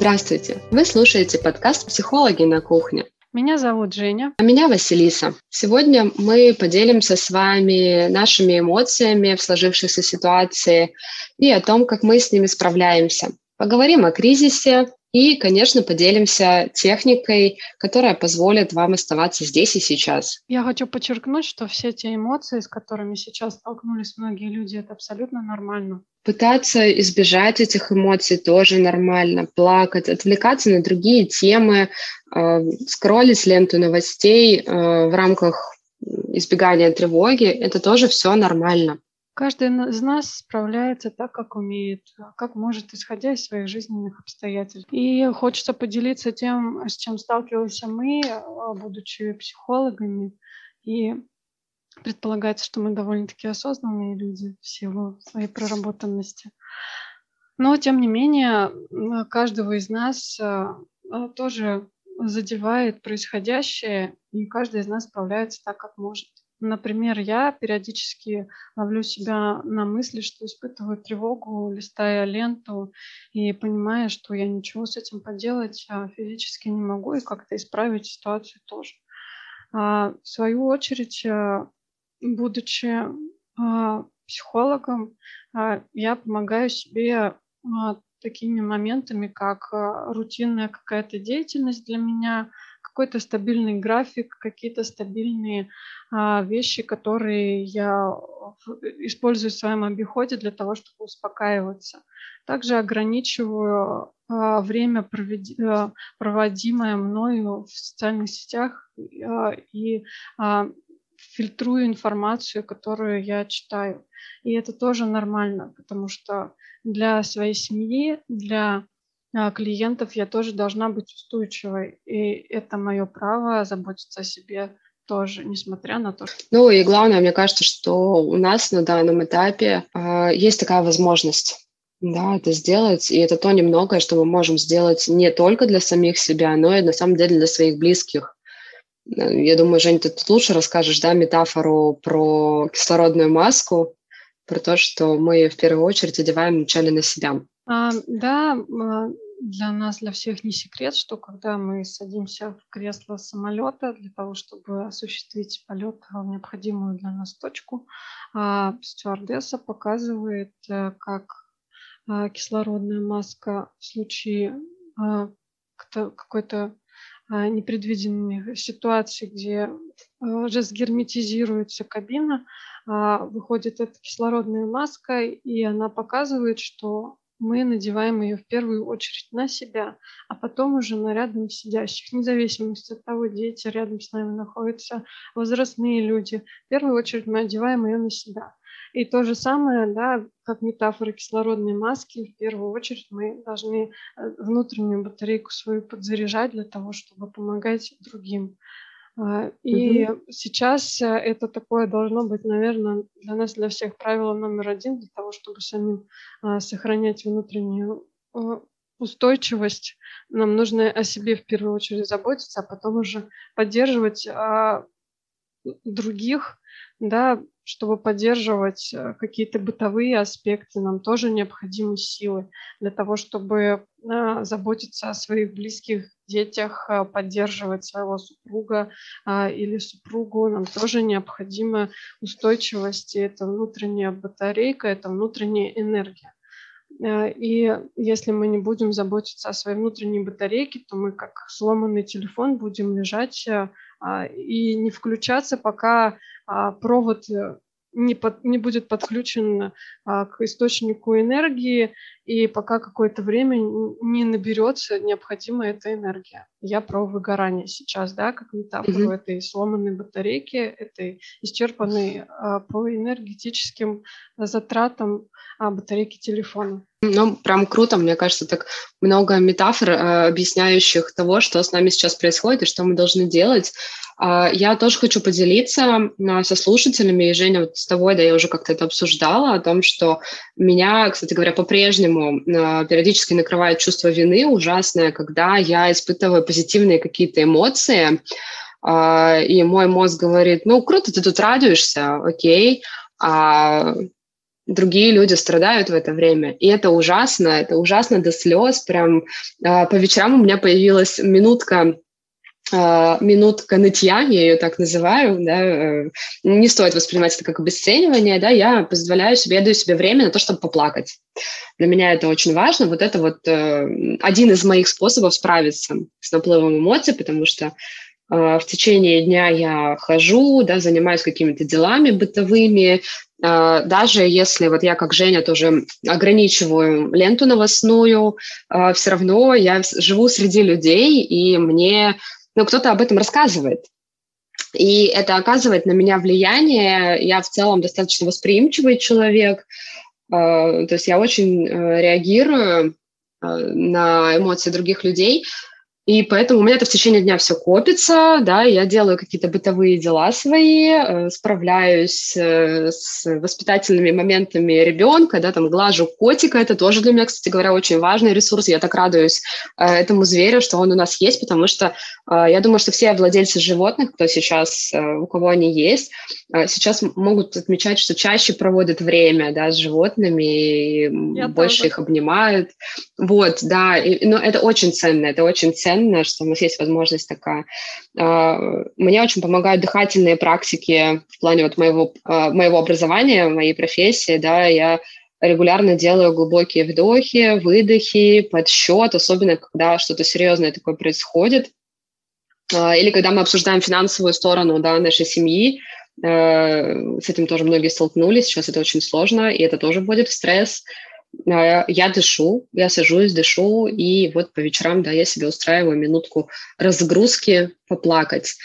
Здравствуйте! Вы слушаете подкаст «Психологи на кухне». Меня зовут Женя. А меня Василиса. Сегодня мы поделимся с вами нашими эмоциями в сложившейся ситуации и о том, как мы с ними справляемся. Поговорим о кризисе, и, конечно, поделимся техникой, которая позволит вам оставаться здесь и сейчас. Я хочу подчеркнуть, что все те эмоции, с которыми сейчас столкнулись многие люди, это абсолютно нормально. Пытаться избежать этих эмоций тоже нормально. Плакать, отвлекаться на другие темы, э, скроллить ленту новостей э, в рамках избегания тревоги, это тоже все нормально. Каждый из нас справляется так, как умеет, как может, исходя из своих жизненных обстоятельств. И хочется поделиться тем, с чем сталкивались мы, а, будучи психологами. И предполагается, что мы довольно-таки осознанные люди в силу своей проработанности. Но, тем не менее, каждого из нас а, а, тоже задевает происходящее, и каждый из нас справляется так, как может. Например, я периодически ловлю себя на мысли, что испытываю тревогу, листая ленту и понимая, что я ничего с этим поделать а, физически не могу и как-то исправить ситуацию тоже. А, в свою очередь, а, будучи психологом, я помогаю себе такими моментами, как рутинная какая-то деятельность для меня – какой-то стабильный график, какие-то стабильные а, вещи, которые я использую в своем обиходе для того, чтобы успокаиваться. Также ограничиваю а, время, проведи, а, проводимое мною в социальных сетях а, и а, фильтрую информацию, которую я читаю. И это тоже нормально, потому что для своей семьи, для клиентов я тоже должна быть устойчивой. И это мое право заботиться о себе тоже, несмотря на то, что... Ну и главное, мне кажется, что у нас на данном этапе э, есть такая возможность да, это сделать, и это то немногое, что мы можем сделать не только для самих себя, но и на самом деле для своих близких. Э, я думаю, Жень, ты тут лучше расскажешь, да, метафору про кислородную маску, про то, что мы в первую очередь одеваем вначале на себя. А, да, а, для нас, для всех не секрет, что когда мы садимся в кресло самолета для того, чтобы осуществить полет в необходимую для нас точку, а, стюардесса показывает, э, как кислородная маска в случае какой-то непредвиденной ситуации, где уже сгерметизируется кабина, выходит эта кислородная маска, и она показывает, что мы надеваем ее в первую очередь на себя, а потом уже на рядом сидящих, вне зависимости от того, дети рядом с нами находятся, возрастные люди. В первую очередь мы одеваем ее на себя. И то же самое, да, как метафора кислородной маски, в первую очередь мы должны э, внутреннюю батарейку свою подзаряжать для того, чтобы помогать другим. А, и угу. сейчас э, это такое должно быть, наверное, для нас, для всех правило номер один, для того, чтобы самим а, сохранять внутреннюю устойчивость. Нам нужно о себе в первую очередь заботиться, а потом уже поддерживать а, других, да, чтобы поддерживать э, какие-то бытовые аспекты, нам тоже необходимы силы для того, чтобы а, заботиться о своих близких детях, а, поддерживать своего супруга или супругу. Нам тоже необходима устойчивость, и это внутренняя батарейка, это внутренняя энергия. И если мы не будем заботиться о своей внутренней батарейке, то мы как сломанный телефон будем лежать и не включаться, пока а, провод э, не, под, не будет подключен а, к источнику энергии, и пока какое-то время не наберется необходимая эта энергия. Я про выгорание сейчас, да, как метафору mm-hmm. этой сломанной батарейки, этой исчерпанной а, по энергетическим затратам а, батарейки телефона. Ну, прям круто, мне кажется, так много метафор, а, объясняющих того, что с нами сейчас происходит и что мы должны делать. А, я тоже хочу поделиться а, со слушателями, и Женя, вот с тобой, да, я уже как-то это обсуждала, о том, что меня, кстати говоря, по-прежнему а, периодически накрывает чувство вины ужасное, когда я испытываю позитивные какие-то эмоции, и мой мозг говорит, ну, круто, ты тут радуешься, окей, а другие люди страдают в это время. И это ужасно, это ужасно до слез. Прям э, по вечерам у меня появилась минутка а, минутка нытья, я ее так называю, да, э, не стоит воспринимать это как обесценивание, да, я позволяю себе, я даю себе время на то, чтобы поплакать. Для меня это очень важно, вот это вот э, один из моих способов справиться с наплывом эмоций, потому что в течение дня я хожу, да, занимаюсь какими-то делами бытовыми, даже если вот я, как Женя, тоже ограничиваю ленту новостную, все равно я живу среди людей, и мне но кто-то об этом рассказывает. И это оказывает на меня влияние. Я в целом достаточно восприимчивый человек. То есть я очень э, реагирую на эмоции других людей. И поэтому у меня это в течение дня все копится, да, я делаю какие-то бытовые дела свои, э, справляюсь э, с воспитательными моментами ребенка, да, там глажу котика, это тоже для меня, кстати говоря, очень важный ресурс, я так радуюсь э, этому зверю, что он у нас есть, потому что я думаю, что все владельцы животных, кто сейчас, у кого они есть, сейчас могут отмечать, что чаще проводят время, да, с животными, и я больше тоже. их обнимают, вот, да, и, но это очень ценно, это очень ценно, ценно, что у нас есть возможность такая. А, мне очень помогают дыхательные практики в плане вот моего, а, моего образования, моей профессии, да, я регулярно делаю глубокие вдохи, выдохи, подсчет, особенно когда что-то серьезное такое происходит, а, или когда мы обсуждаем финансовую сторону да, нашей семьи, с этим тоже многие столкнулись, сейчас это очень сложно, и это тоже в стресс. А, я дышу, я сажусь, дышу, и вот по вечерам, да, я себе устраиваю минутку разгрузки, поплакать.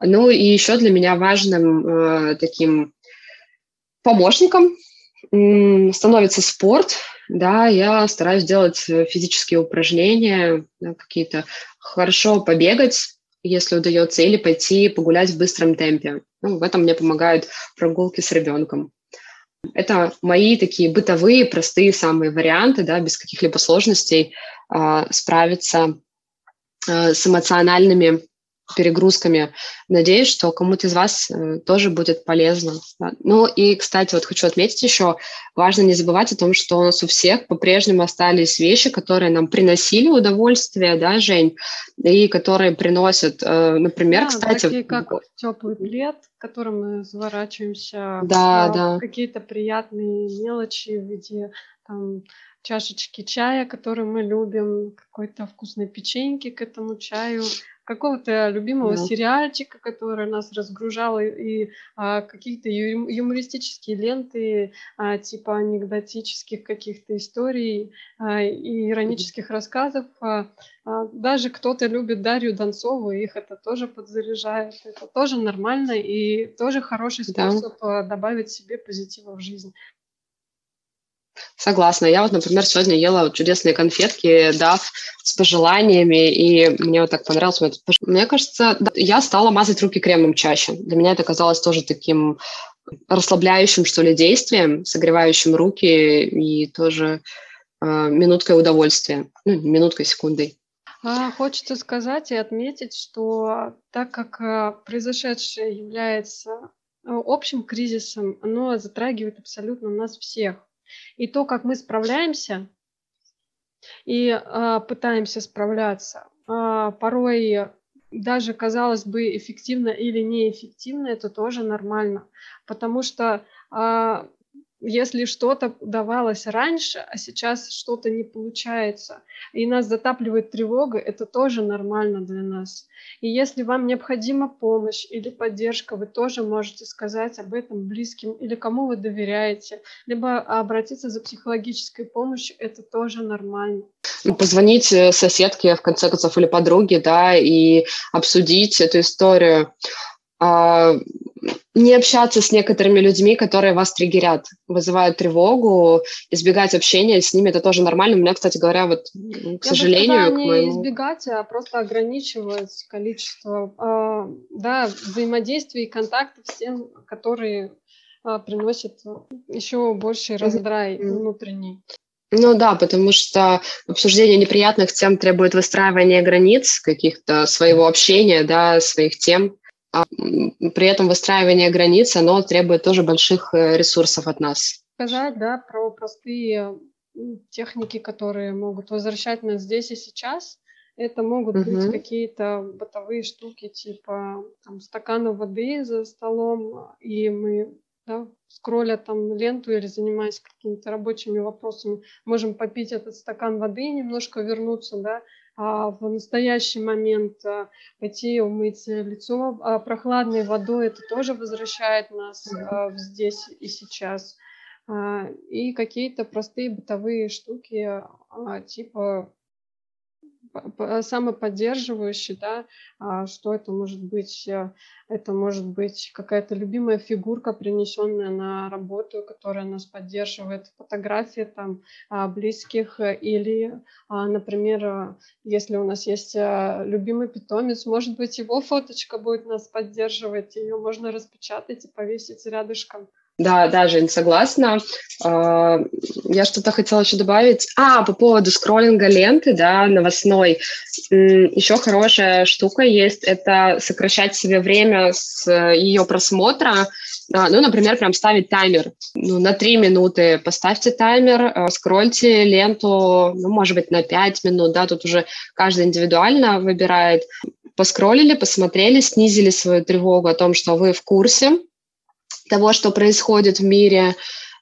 Ну и еще для меня важным э, таким помощником э, становится спорт, да, я стараюсь делать физические упражнения, да, какие-то хорошо побегать, если удается, или пойти погулять в быстром темпе. Ну, в этом мне помогают прогулки с ребенком. Это мои такие бытовые, простые самые варианты, да, без каких-либо сложностей э, справиться э, с эмоциональными перегрузками. Надеюсь, что кому-то из вас э, тоже будет полезно. Да. Ну и, кстати, вот хочу отметить еще, важно не забывать о том, что у нас у всех по-прежнему остались вещи, которые нам приносили удовольствие, да, Жень, и которые приносят, э, например, да, кстати... такие как теплый плед, которым мы заворачиваемся, да, да. какие-то приятные мелочи в виде там, чашечки чая, который мы любим, какой-то вкусной печеньки к этому чаю, какого-то любимого да. сериальчика, который нас разгружал, и, и а, какие-то юмористические ленты, а, типа анекдотических каких-то историй а, и иронических рассказов. А, а, даже кто-то любит Дарью Донцову, их это тоже подзаряжает. Это тоже нормально и тоже хороший способ да. добавить себе позитива в жизнь. Согласна. Я вот, например, сегодня ела чудесные конфетки, дав с пожеланиями, и мне вот так понравилось. Мне кажется, да, я стала мазать руки кремом чаще. Для меня это казалось тоже таким расслабляющим, что ли, действием, согревающим руки и тоже э, минуткой удовольствия, ну, минуткой, секундой. А, хочется сказать и отметить, что так как э, произошедшее является э, общим кризисом, оно затрагивает абсолютно нас всех. И то, как мы справляемся и а, пытаемся справляться, а, порой даже, казалось бы, эффективно или неэффективно, это тоже нормально. Потому что а, если что-то давалось раньше, а сейчас что-то не получается, и нас затапливает тревога, это тоже нормально для нас. И если вам необходима помощь или поддержка, вы тоже можете сказать об этом близким или кому вы доверяете, либо обратиться за психологической помощью, это тоже нормально. Ну, позвонить э, соседке, в конце концов, или подруге, да, и обсудить эту историю. А, не общаться с некоторыми людьми, которые вас триггерят, вызывают тревогу, избегать общения с ними, это тоже нормально. У меня, кстати говоря, вот, к Я сожалению... Бы не моему... избегать, а просто ограничивать количество э, да, взаимодействий и контактов с тем, которые э, приносят еще больший раздрай mm-hmm. внутренний. Ну да, потому что обсуждение неприятных тем требует выстраивания границ, каких-то своего общения, да, своих тем. А при этом выстраивание границ, оно требует тоже больших э, ресурсов от нас. сказать, да, про простые техники, которые могут возвращать нас здесь и сейчас. Это могут uh-huh. быть какие-то бытовые штуки, типа там, стакана воды за столом, и мы да, скролля там ленту или занимаясь какими-то рабочими вопросами, можем попить этот стакан воды и немножко вернуться, да, в настоящий момент а, пойти умыть лицо а прохладной водой, это тоже возвращает нас а, здесь и сейчас. А, и какие-то простые бытовые штуки, а, типа самоподдерживающий, да, а, что это может быть? Э, это может быть какая-то любимая фигурка, принесенная на работу, которая нас поддерживает, фотографии там а, близких э, или, а, например, э, если у нас есть любимый питомец, может быть, его фоточка будет нас поддерживать, ее можно распечатать и повесить рядышком. Да, да, Жень, согласна. А, я что-то хотела еще добавить. А, по поводу скроллинга ленты, да, новостной. Еще хорошая штука есть, это сокращать себе время с ее просмотра. А, ну, например, прям ставить таймер. Ну, на 3 минуты поставьте таймер, а, скрольте ленту, ну, может быть, на 5 минут, да, тут уже каждый индивидуально выбирает. Поскроллили, посмотрели, снизили свою тревогу о том, что вы в курсе, того, что происходит в мире,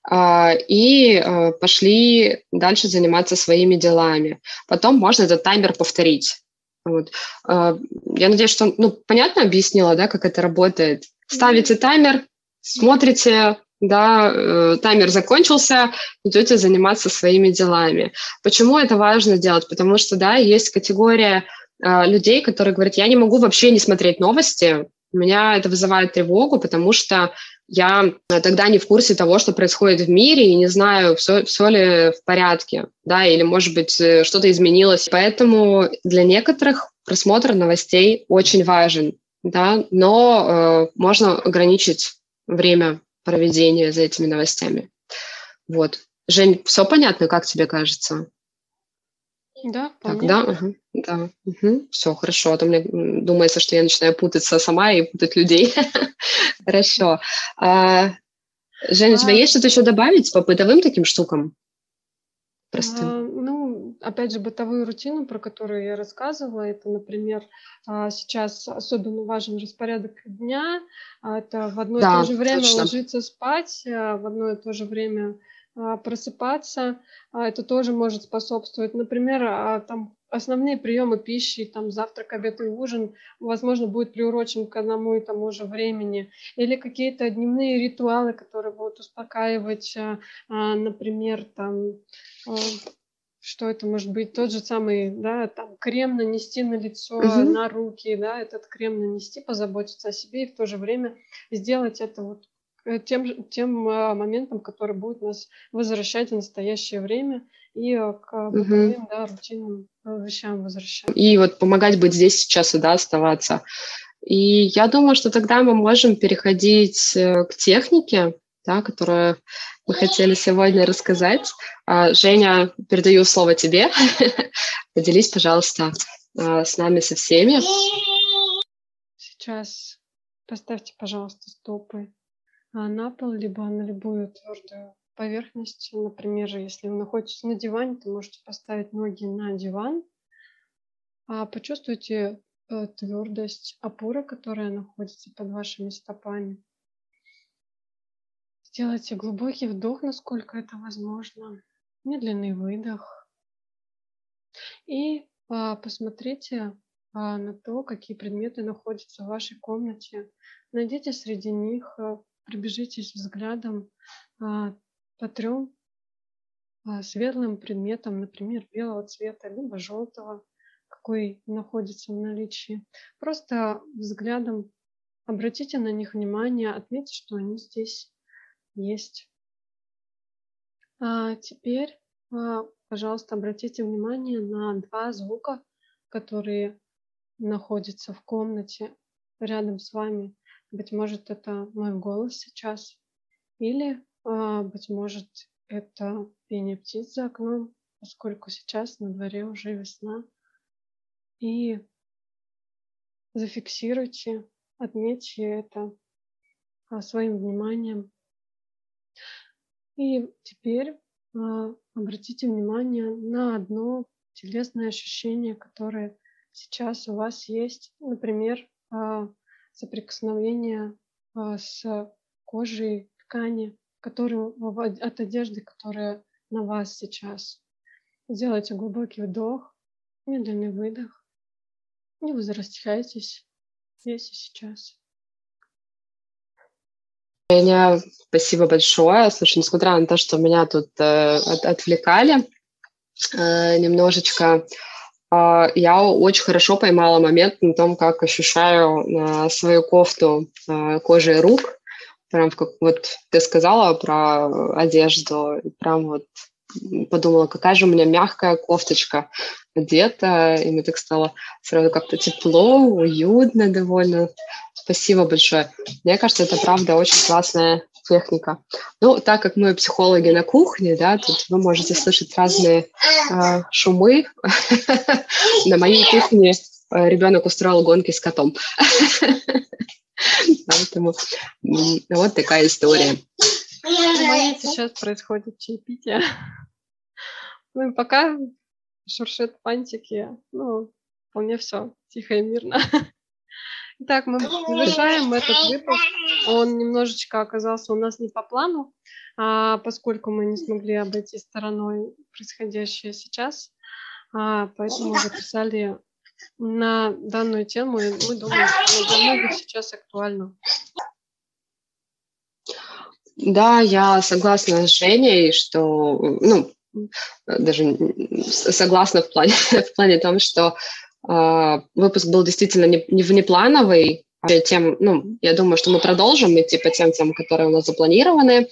а, и а, пошли дальше заниматься своими делами. Потом можно этот таймер повторить. Вот. А, я надеюсь, что ну, понятно объяснила, да, как это работает. Ставите таймер, смотрите, да, э, таймер закончился, идете заниматься своими делами. Почему это важно делать? Потому что, да, есть категория людей, которые говорят, я не могу вообще не смотреть новости, у меня это вызывает тревогу, потому что я тогда не в курсе того, что происходит в мире, и не знаю, все, все ли в порядке, да, или, может быть, э, что-то изменилось. Поэтому для некоторых просмотр новостей очень важен, да, но э, можно ограничить время проведения за этими новостями. Вот. Жень, все понятно, как тебе кажется? Да, Так, да, угу, да, угу, все хорошо. А то мне думается, что я начинаю путаться сама и путать людей. Хорошо. А, Женя, у тебя а есть что-то еще добавить по бытовым таким штукам? Простым. Ну, опять же, бытовую рутину, про которую я рассказывала, это, например, сейчас особенно важен распорядок дня. Это в одно и то же время ложиться спать, в одно и то же время а, просыпаться, а, это тоже может способствовать. Например, а, там основные приемы пищи, там завтрак, обед и ужин, возможно, будет приурочен к одному и тому же времени. Или какие-то дневные ритуалы, которые будут успокаивать, например, там что это может быть тот же самый, да, там крем нанести на лицо, uh-huh. на руки, да, этот крем нанести, позаботиться о себе и в то же время сделать это вот Э, тем, тем моментом, который будет нас возвращать в настоящее время и э, к бытовым, угу. да, рутинным э, вещам возвращать. И вот помогать быть здесь сейчас и да, оставаться. И я думаю, что тогда мы можем переходить к технике, да, которую мы хотели сегодня рассказать. А, Женя, передаю слово тебе. Поделись, пожалуйста, с нами со всеми. Сейчас поставьте, пожалуйста, стопы на пол, либо на любую твердую поверхность. Например, если вы находитесь на диване, то можете поставить ноги на диван. А почувствуйте э, твердость опоры, которая находится под вашими стопами. Сделайте глубокий вдох, насколько это возможно. Медленный выдох. И а, посмотрите а, на то, какие предметы находятся в вашей комнате. Найдите среди них а, пробежитесь взглядом по трем а, светлым предметам, например, белого цвета, либо желтого, какой находится в наличии. Просто взглядом обратите на них внимание, отметьте, что они здесь есть. А теперь, а, пожалуйста, обратите внимание на два звука, которые находятся в комнате рядом с вами. Быть может, это мой голос сейчас, или, быть может, это пение птиц за окном, поскольку сейчас на дворе уже весна. И зафиксируйте, отметьте это а, своим вниманием. И теперь а, обратите внимание на одно телесное ощущение, которое сейчас у вас есть. Например, а, соприкосновение а, с кожей ткани, которую, от одежды, которая на вас сейчас. Сделайте глубокий вдох, медленный выдох и возвращайтесь здесь и сейчас. Меня спасибо большое. Слушай, несмотря на то, что меня тут э, от, отвлекали э, немножечко, э, я очень хорошо поймала момент на том, как ощущаю э, свою кофту э, кожей рук. Прям как вот ты сказала про одежду, прям вот подумала, какая же у меня мягкая кофточка одета, и мне так стало сразу как-то тепло, уютно довольно. Спасибо большое. Мне кажется, это правда очень классная техника. Ну, так как мы психологи на кухне, да, тут вы можете слышать разные э, шумы. На моей кухне ребенок устроил гонки с котом. Поэтому вот такая история. Сейчас происходит чаепитие. Ну и пока шуршит пантики, ну, вполне все тихо и мирно. Итак, мы завершаем этот выпуск. Он немножечко оказался у нас не по плану, а, поскольку мы не смогли обойти стороной происходящее сейчас. А, поэтому записали на данную тему, и мы думаем, что для многих сейчас актуально. Да, я согласна с Женей, что, ну, даже согласна в плане, в плане том, что э, выпуск был действительно не, не внеплановый, тем, ну, я думаю, что мы продолжим идти по тем темам, которые у нас запланированы.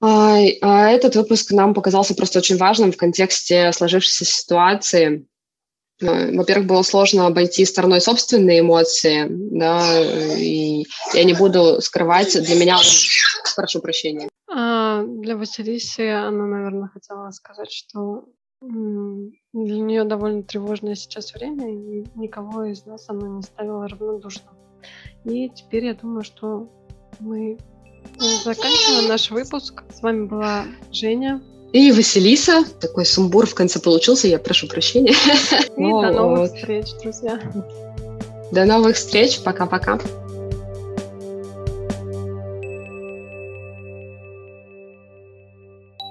А, а этот выпуск нам показался просто очень важным в контексте сложившейся ситуации. Э, во-первых, было сложно обойти стороной собственные эмоции, да, и я не буду скрывать, для меня, прошу прощения. А для Василисы она, наверное, хотела сказать, что для нее довольно тревожное сейчас время, и никого из нас она не ставила равнодушно. И теперь я думаю, что мы заканчиваем наш выпуск. С вами была Женя. И Василиса. Такой сумбур в конце получился, я прошу прощения. И до новых встреч, друзья. До новых встреч. Пока-пока.